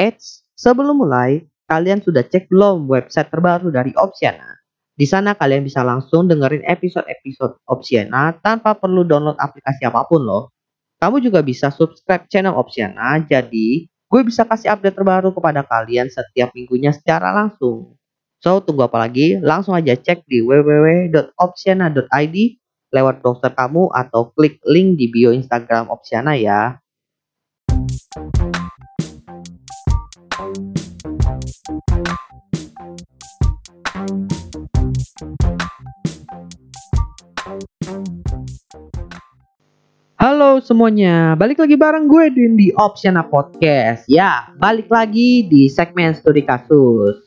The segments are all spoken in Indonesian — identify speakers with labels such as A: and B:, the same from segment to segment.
A: Eits, sebelum mulai, kalian sudah cek belum website terbaru dari Opsiana? Di sana kalian bisa langsung dengerin episode-episode Opsiana tanpa perlu download aplikasi apa pun loh. Kamu juga bisa subscribe channel Opsiana, jadi gue bisa kasih update terbaru kepada kalian setiap minggunya secara langsung. So, tunggu apa lagi? Langsung aja cek di www.opsiana.id lewat browser kamu atau klik link di bio Instagram Opsiana ya. Halo semuanya, balik lagi bareng gue di Opsiana Podcast. Ya, balik lagi di segmen studi kasus.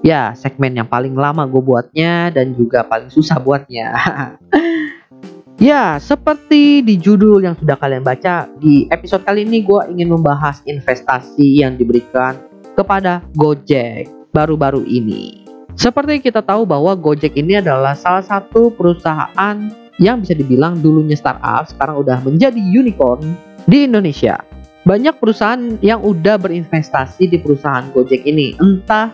A: Ya, segmen yang paling lama gue buatnya dan juga paling susah buatnya. ya, seperti di judul yang sudah kalian baca, di episode kali ini gue ingin membahas investasi yang diberikan kepada Gojek baru-baru ini. Seperti kita tahu bahwa Gojek ini adalah salah satu perusahaan yang bisa dibilang dulunya startup sekarang udah menjadi unicorn di Indonesia. Banyak perusahaan yang udah berinvestasi di perusahaan Gojek ini, entah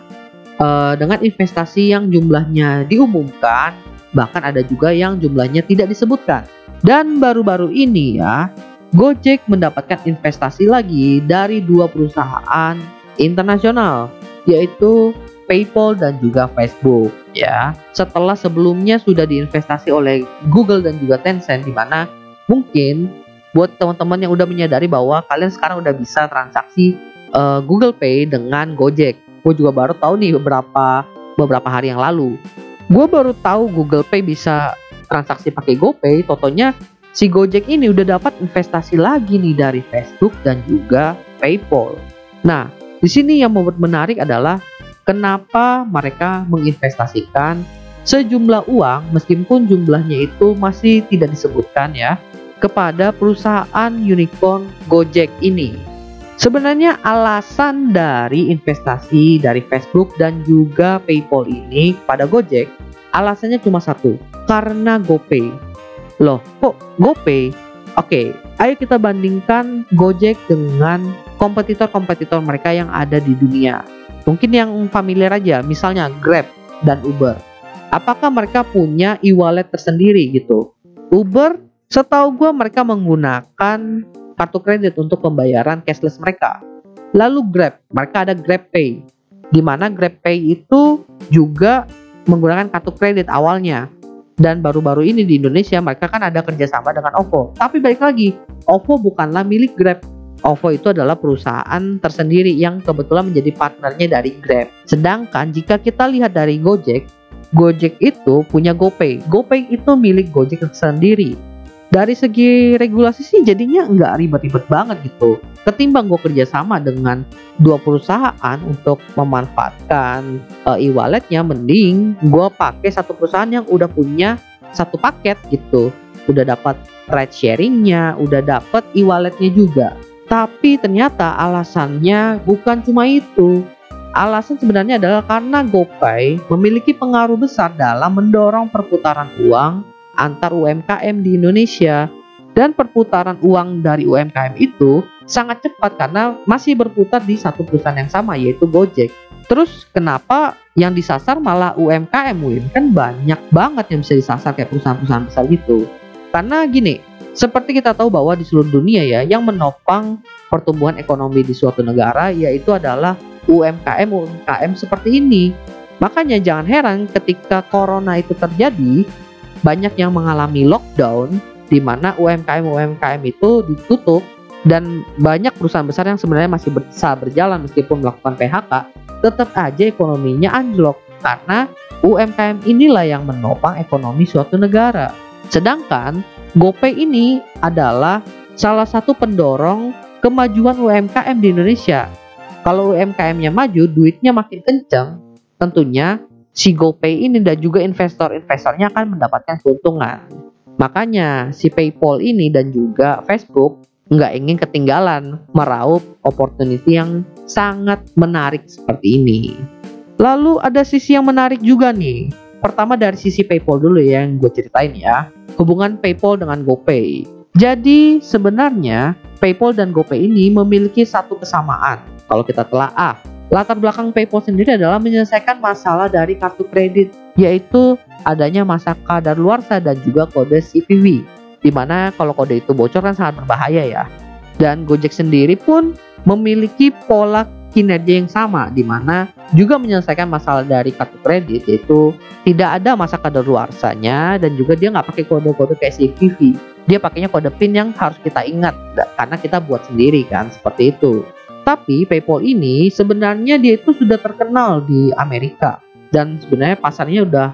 A: uh, dengan investasi yang jumlahnya diumumkan, bahkan ada juga yang jumlahnya tidak disebutkan. Dan baru-baru ini ya, Gojek mendapatkan investasi lagi dari dua perusahaan internasional, yaitu PayPal dan juga Facebook ya. Setelah sebelumnya sudah diinvestasi oleh Google dan juga Tencent di mana mungkin buat teman-teman yang udah menyadari bahwa kalian sekarang udah bisa transaksi uh, Google Pay dengan Gojek. Gue juga baru tahu nih beberapa beberapa hari yang lalu. Gue baru tahu Google Pay bisa transaksi pakai GoPay. Totonya si Gojek ini udah dapat investasi lagi nih dari Facebook dan juga PayPal. Nah, di sini yang membuat menarik adalah kenapa mereka menginvestasikan sejumlah uang meskipun jumlahnya itu masih tidak disebutkan ya kepada perusahaan unicorn Gojek ini. Sebenarnya alasan dari investasi dari Facebook dan juga PayPal ini kepada Gojek alasannya cuma satu, karena GoPay. Loh, kok GoPay? Oke, ayo kita bandingkan Gojek dengan kompetitor-kompetitor mereka yang ada di dunia. Mungkin yang familiar aja, misalnya Grab dan Uber. Apakah mereka punya e-wallet tersendiri gitu? Uber, setahu gue mereka menggunakan kartu kredit untuk pembayaran cashless mereka. Lalu Grab, mereka ada Grab Pay, di mana Grab Pay itu juga menggunakan kartu kredit awalnya. Dan baru-baru ini di Indonesia mereka kan ada kerjasama dengan OVO. Tapi balik lagi, OVO bukanlah milik Grab, OVO itu adalah perusahaan tersendiri yang kebetulan menjadi partnernya dari Grab. Sedangkan jika kita lihat dari Gojek, Gojek itu punya GoPay. GoPay itu milik Gojek sendiri. Dari segi regulasi sih jadinya nggak ribet-ribet banget gitu. Ketimbang gue kerjasama dengan dua perusahaan untuk memanfaatkan uh, e-walletnya, mending gue pakai satu perusahaan yang udah punya satu paket gitu. Udah dapat ride sharingnya, udah dapat e-walletnya juga. Tapi ternyata alasannya bukan cuma itu. Alasan sebenarnya adalah karena GoPay memiliki pengaruh besar dalam mendorong perputaran uang antar UMKM di Indonesia. Dan perputaran uang dari UMKM itu sangat cepat karena masih berputar di satu perusahaan yang sama yaitu Gojek. Terus kenapa yang disasar malah UMKM Win? Kan banyak banget yang bisa disasar kayak perusahaan-perusahaan besar gitu. Karena gini, seperti kita tahu bahwa di seluruh dunia ya, yang menopang pertumbuhan ekonomi di suatu negara yaitu adalah UMKM UMKM seperti ini. Makanya jangan heran ketika corona itu terjadi, banyak yang mengalami lockdown di mana UMKM UMKM itu ditutup dan banyak perusahaan besar yang sebenarnya masih bisa berjalan meskipun melakukan PHK, tetap aja ekonominya anjlok karena UMKM inilah yang menopang ekonomi suatu negara. Sedangkan GoPay ini adalah salah satu pendorong kemajuan UMKM di Indonesia. Kalau UMKM-nya maju, duitnya makin kencang, tentunya si GoPay ini dan juga investor-investornya akan mendapatkan keuntungan. Makanya si PayPal ini dan juga Facebook nggak ingin ketinggalan meraup opportunity yang sangat menarik seperti ini. Lalu ada sisi yang menarik juga nih. Pertama dari sisi PayPal dulu ya yang gue ceritain ya hubungan PayPal dengan GoPay. Jadi sebenarnya PayPal dan GoPay ini memiliki satu kesamaan. Kalau kita telah latar belakang PayPal sendiri adalah menyelesaikan masalah dari kartu kredit, yaitu adanya masa kadaluarsa dan juga kode CVV. Di mana kalau kode itu bocor kan sangat berbahaya ya. Dan Gojek sendiri pun memiliki pola kinerja yang sama di mana juga menyelesaikan masalah dari kartu kredit yaitu tidak ada masa kadaluarsanya dan juga dia nggak pakai kode-kode kayak CVV dia pakainya kode PIN yang harus kita ingat karena kita buat sendiri kan seperti itu tapi PayPal ini sebenarnya dia itu sudah terkenal di Amerika dan sebenarnya pasarnya udah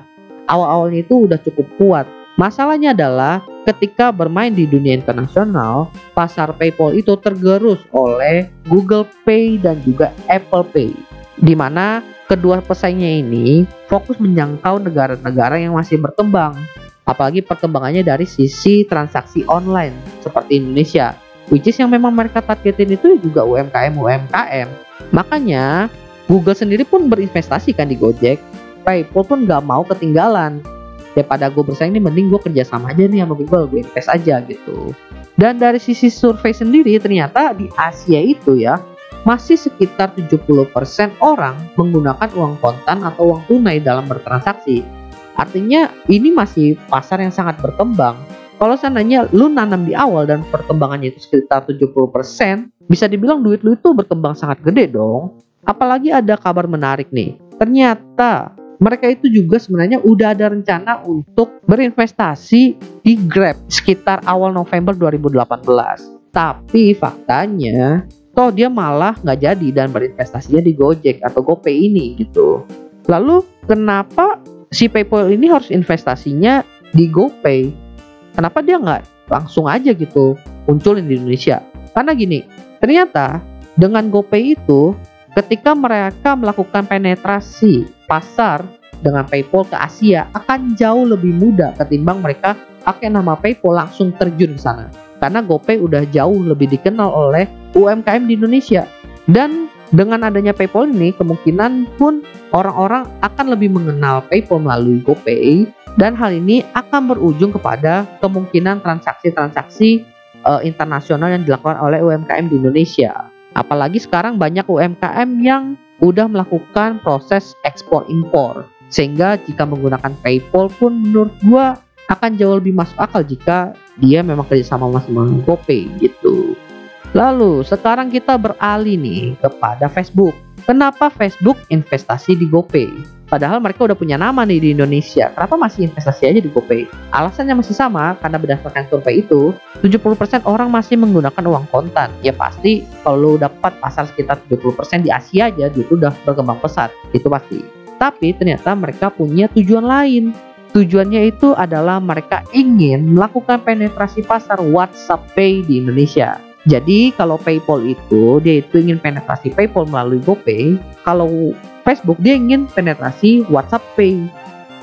A: awal-awalnya itu udah cukup kuat Masalahnya adalah ketika bermain di dunia internasional, pasar PayPal itu tergerus oleh Google Pay dan juga Apple Pay. Di mana kedua pesaingnya ini fokus menjangkau negara-negara yang masih berkembang. Apalagi perkembangannya dari sisi transaksi online seperti Indonesia. Which is yang memang mereka targetin itu juga UMKM-UMKM. Makanya Google sendiri pun berinvestasi kan di Gojek. PayPal pun nggak mau ketinggalan daripada gue bersaing nih mending gue kerja sama aja nih sama Google gue invest aja gitu dan dari sisi survei sendiri ternyata di Asia itu ya masih sekitar 70% orang menggunakan uang kontan atau uang tunai dalam bertransaksi artinya ini masih pasar yang sangat berkembang kalau seandainya lu nanam di awal dan perkembangannya itu sekitar 70%, bisa dibilang duit lu itu berkembang sangat gede dong. Apalagi ada kabar menarik nih. Ternyata mereka itu juga sebenarnya udah ada rencana untuk berinvestasi di Grab sekitar awal November 2018. Tapi faktanya, toh dia malah nggak jadi dan berinvestasinya di Gojek atau GoPay ini gitu. Lalu kenapa si PayPal ini harus investasinya di GoPay? Kenapa dia nggak langsung aja gitu munculin di Indonesia? Karena gini, ternyata dengan GoPay itu ketika mereka melakukan penetrasi pasar dengan PayPal ke Asia akan jauh lebih mudah ketimbang mereka pakai nama PayPal langsung terjun ke sana. Karena GoPay udah jauh lebih dikenal oleh UMKM di Indonesia. Dan dengan adanya PayPal ini kemungkinan pun orang-orang akan lebih mengenal PayPal melalui GoPay dan hal ini akan berujung kepada kemungkinan transaksi-transaksi uh, internasional yang dilakukan oleh UMKM di Indonesia. Apalagi sekarang banyak UMKM yang udah melakukan proses ekspor impor. Sehingga jika menggunakan PayPal pun menurut gua akan jauh lebih masuk akal jika dia memang kerjasama sama GoPay gitu. Lalu sekarang kita beralih nih kepada Facebook. Kenapa Facebook investasi di GoPay? Padahal mereka udah punya nama nih di Indonesia. Kenapa masih investasi aja di GoPay? Alasannya masih sama karena berdasarkan survei itu, 70% orang masih menggunakan uang kontan. Ya pasti kalau dapat pasar sekitar 70% di Asia aja itu udah berkembang pesat. Itu pasti. Tapi ternyata mereka punya tujuan lain. Tujuannya itu adalah mereka ingin melakukan penetrasi pasar WhatsApp Pay di Indonesia. Jadi kalau PayPal itu dia itu ingin penetrasi PayPal melalui GoPay, kalau Facebook dia ingin penetrasi WhatsApp Pay.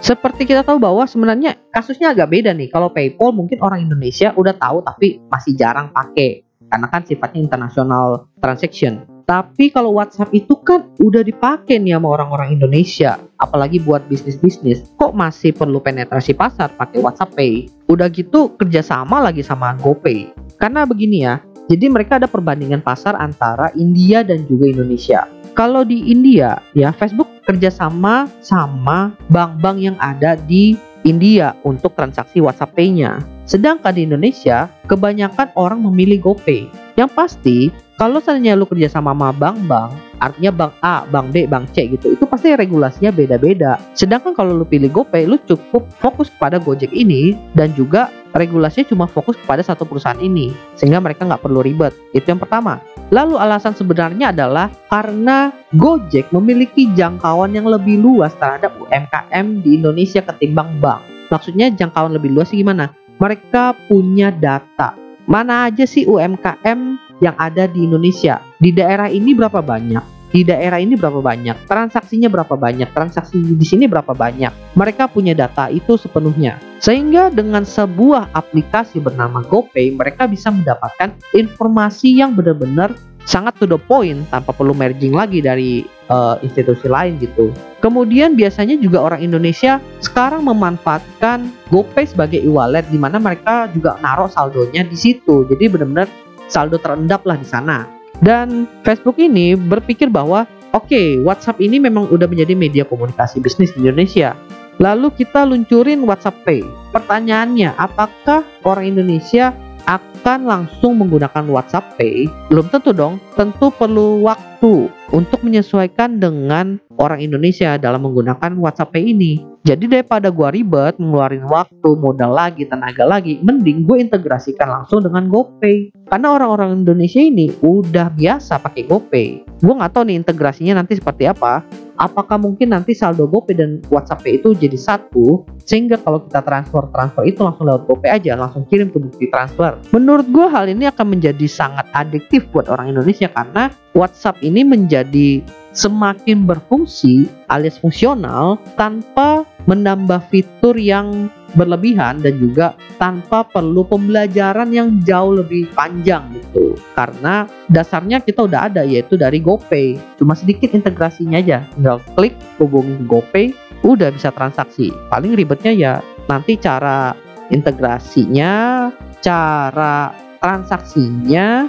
A: Seperti kita tahu bahwa sebenarnya kasusnya agak beda nih. Kalau PayPal mungkin orang Indonesia udah tahu tapi masih jarang pakai karena kan sifatnya internasional transaction. Tapi kalau WhatsApp itu kan udah dipakai nih sama orang-orang Indonesia, apalagi buat bisnis-bisnis. Kok masih perlu penetrasi pasar pakai WhatsApp Pay? Udah gitu kerjasama lagi sama GoPay. Karena begini ya, jadi mereka ada perbandingan pasar antara India dan juga Indonesia. Kalau di India ya Facebook kerjasama sama bank-bank yang ada di India untuk transaksi WhatsApp Pay-nya. Sedangkan di Indonesia kebanyakan orang memilih GoPay. Yang pasti kalau seandainya lu kerja sama sama bank-bank, artinya bank A, bank B, bank C gitu, itu pasti regulasinya beda-beda. Sedangkan kalau lu pilih GoPay, lu cukup fokus pada Gojek ini dan juga regulasinya cuma fokus kepada satu perusahaan ini, sehingga mereka nggak perlu ribet. Itu yang pertama. Lalu alasan sebenarnya adalah karena Gojek memiliki jangkauan yang lebih luas terhadap UMKM di Indonesia ketimbang bank. Maksudnya jangkauan lebih luas gimana? Mereka punya data. Mana aja sih UMKM yang ada di Indonesia. Di daerah ini berapa banyak? Di daerah ini berapa banyak? Transaksinya berapa banyak? Transaksi di sini berapa banyak? Mereka punya data itu sepenuhnya. Sehingga dengan sebuah aplikasi bernama GoPay, mereka bisa mendapatkan informasi yang benar-benar sangat to the point tanpa perlu merging lagi dari uh, institusi lain gitu. Kemudian biasanya juga orang Indonesia sekarang memanfaatkan GoPay sebagai e-wallet di mana mereka juga naruh saldonya di situ. Jadi benar-benar saldo terendap lah di sana. Dan Facebook ini berpikir bahwa oke okay, WhatsApp ini memang udah menjadi media komunikasi bisnis di Indonesia. Lalu kita luncurin WhatsApp Pay. Pertanyaannya, apakah orang Indonesia akan langsung menggunakan WhatsApp Pay, belum tentu dong. Tentu perlu waktu untuk menyesuaikan dengan orang Indonesia dalam menggunakan WhatsApp Pay ini. Jadi daripada gua ribet ngeluarin waktu, modal lagi, tenaga lagi, mending gue integrasikan langsung dengan GoPay. Karena orang-orang Indonesia ini udah biasa pakai GoPay. Gue nggak tahu nih integrasinya nanti seperti apa apakah mungkin nanti saldo GoPay dan WhatsApp Pay itu jadi satu sehingga kalau kita transfer transfer itu langsung lewat GoPay aja langsung kirim ke bukti transfer menurut gue hal ini akan menjadi sangat adiktif buat orang Indonesia karena WhatsApp ini menjadi semakin berfungsi alias fungsional tanpa menambah fitur yang berlebihan dan juga tanpa perlu pembelajaran yang jauh lebih panjang gitu. Karena dasarnya kita udah ada yaitu dari GoPay. Cuma sedikit integrasinya aja. Tinggal klik hubungi GoPay udah bisa transaksi. Paling ribetnya ya nanti cara integrasinya, cara transaksinya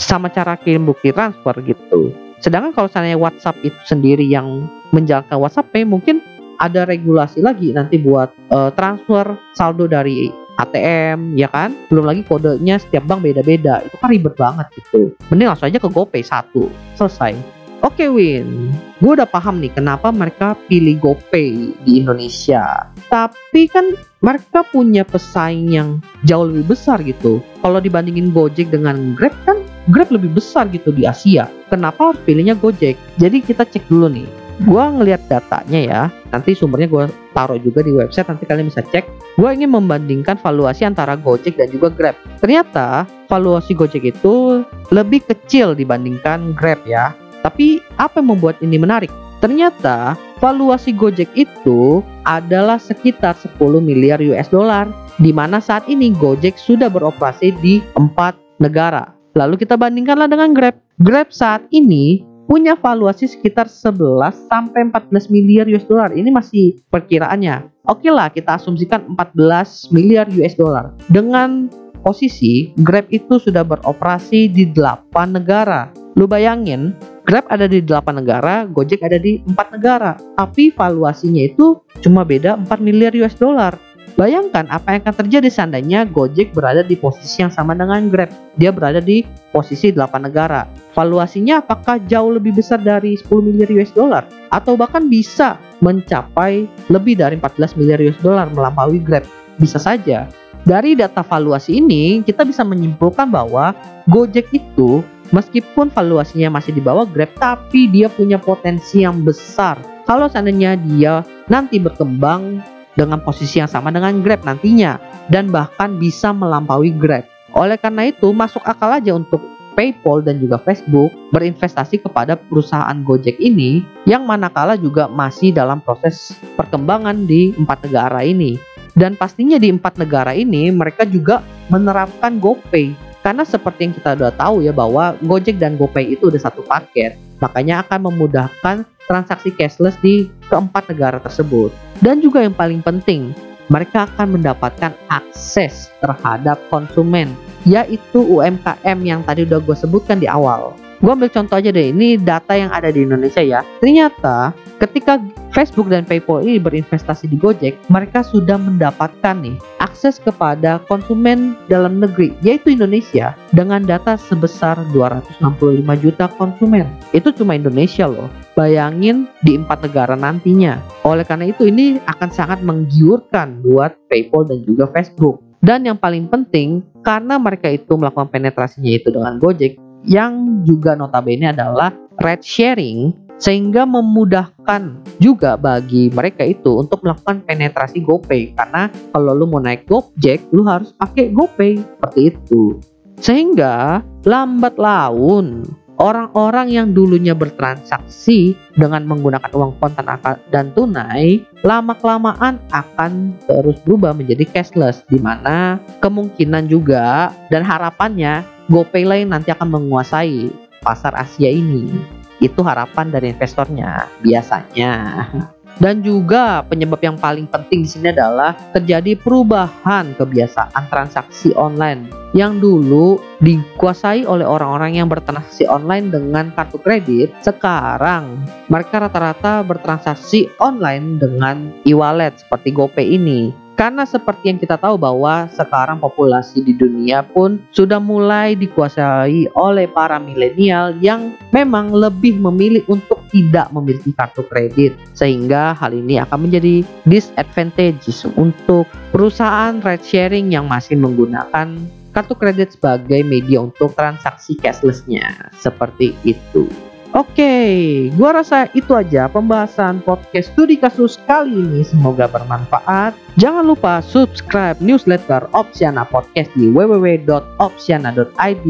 A: sama cara kirim bukti transfer gitu. Sedangkan kalau misalnya WhatsApp itu sendiri yang menjalankan WhatsApp Pay mungkin ada regulasi lagi nanti buat uh, transfer saldo dari ATM ya kan? Belum lagi kodenya setiap bank beda-beda. Itu kan ribet banget gitu. Mending langsung aja ke GoPay satu. Selesai. Oke Win. Gue udah paham nih kenapa mereka pilih GoPay di Indonesia. Tapi kan mereka punya pesaing yang jauh lebih besar gitu. Kalau dibandingin Gojek dengan Grab kan Grab lebih besar gitu di Asia. Kenapa harus pilihnya Gojek? Jadi kita cek dulu nih. Gue ngelihat datanya ya nanti sumbernya gue taruh juga di website nanti kalian bisa cek. Gue ingin membandingkan valuasi antara Gojek dan juga Grab. Ternyata valuasi Gojek itu lebih kecil dibandingkan Grab ya. Tapi apa yang membuat ini menarik? Ternyata valuasi Gojek itu adalah sekitar 10 miliar US dollar di mana saat ini Gojek sudah beroperasi di empat negara. Lalu kita bandingkanlah dengan Grab. Grab saat ini punya valuasi sekitar 11 sampai 14 miliar US dollar. Ini masih perkiraannya. Oke lah, kita asumsikan 14 miliar US dollar. Dengan posisi Grab itu sudah beroperasi di 8 negara. Lu bayangin, Grab ada di 8 negara, Gojek ada di 4 negara. Tapi valuasinya itu cuma beda 4 miliar US dollar. Bayangkan apa yang akan terjadi seandainya Gojek berada di posisi yang sama dengan Grab. Dia berada di posisi 8 negara. Valuasinya apakah jauh lebih besar dari 10 miliar US dollar atau bahkan bisa mencapai lebih dari 14 miliar US dollar melampaui Grab? Bisa saja. Dari data valuasi ini, kita bisa menyimpulkan bahwa Gojek itu meskipun valuasinya masih di bawah Grab, tapi dia punya potensi yang besar. Kalau seandainya dia nanti berkembang dengan posisi yang sama dengan Grab nantinya dan bahkan bisa melampaui Grab. Oleh karena itu, masuk akal aja untuk PayPal dan juga Facebook berinvestasi kepada perusahaan Gojek ini yang manakala juga masih dalam proses perkembangan di empat negara ini. Dan pastinya di empat negara ini mereka juga menerapkan GoPay karena seperti yang kita udah tahu ya bahwa Gojek dan GoPay itu udah satu paket, makanya akan memudahkan transaksi cashless di keempat negara tersebut. Dan juga yang paling penting, mereka akan mendapatkan akses terhadap konsumen, yaitu UMKM yang tadi udah gue sebutkan di awal. Gue ambil contoh aja deh, ini data yang ada di Indonesia ya. Ternyata ketika Facebook dan PayPal ini berinvestasi di Gojek, mereka sudah mendapatkan nih akses kepada konsumen dalam negeri, yaitu Indonesia, dengan data sebesar 265 juta konsumen. Itu cuma Indonesia loh. Bayangin di empat negara nantinya. Oleh karena itu ini akan sangat menggiurkan buat PayPal dan juga Facebook. Dan yang paling penting, karena mereka itu melakukan penetrasinya itu dengan Gojek, yang juga notabene adalah ride sharing sehingga memudahkan juga bagi mereka itu untuk melakukan penetrasi GoPay. Karena kalau lu mau naik Gojek lu harus pakai GoPay. Seperti itu. Sehingga lambat laun orang-orang yang dulunya bertransaksi dengan menggunakan uang kontan dan tunai lama-kelamaan akan terus berubah menjadi cashless. Di mana kemungkinan juga dan harapannya GoPay lain nanti akan menguasai pasar Asia ini. Itu harapan dari investornya biasanya. Dan juga penyebab yang paling penting di sini adalah terjadi perubahan kebiasaan transaksi online yang dulu dikuasai oleh orang-orang yang bertransaksi online dengan kartu kredit. Sekarang mereka rata-rata bertransaksi online dengan e-wallet seperti GoPay ini. Karena seperti yang kita tahu bahwa sekarang populasi di dunia pun sudah mulai dikuasai oleh para milenial yang memang lebih memilih untuk tidak memiliki kartu kredit. Sehingga hal ini akan menjadi disadvantages untuk perusahaan ride sharing yang masih menggunakan kartu kredit sebagai media untuk transaksi cashlessnya. Seperti itu. Oke, gua rasa itu aja pembahasan podcast studi kasus kali ini. Semoga bermanfaat. Jangan lupa subscribe newsletter Opsiana Podcast di www.opsiana.id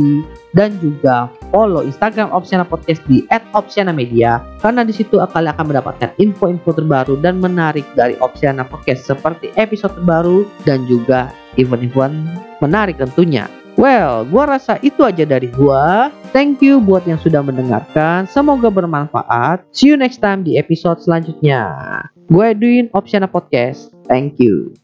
A: dan juga follow Instagram Opsiana Podcast di @opsiana_media karena di situ kalian akan mendapatkan info-info terbaru dan menarik dari Opsiana Podcast seperti episode terbaru dan juga event-event menarik tentunya. Well, gua rasa itu aja dari gua. Thank you buat yang sudah mendengarkan. Semoga bermanfaat. See you next time di episode selanjutnya. Gue Edwin Opsiana Podcast. Thank you.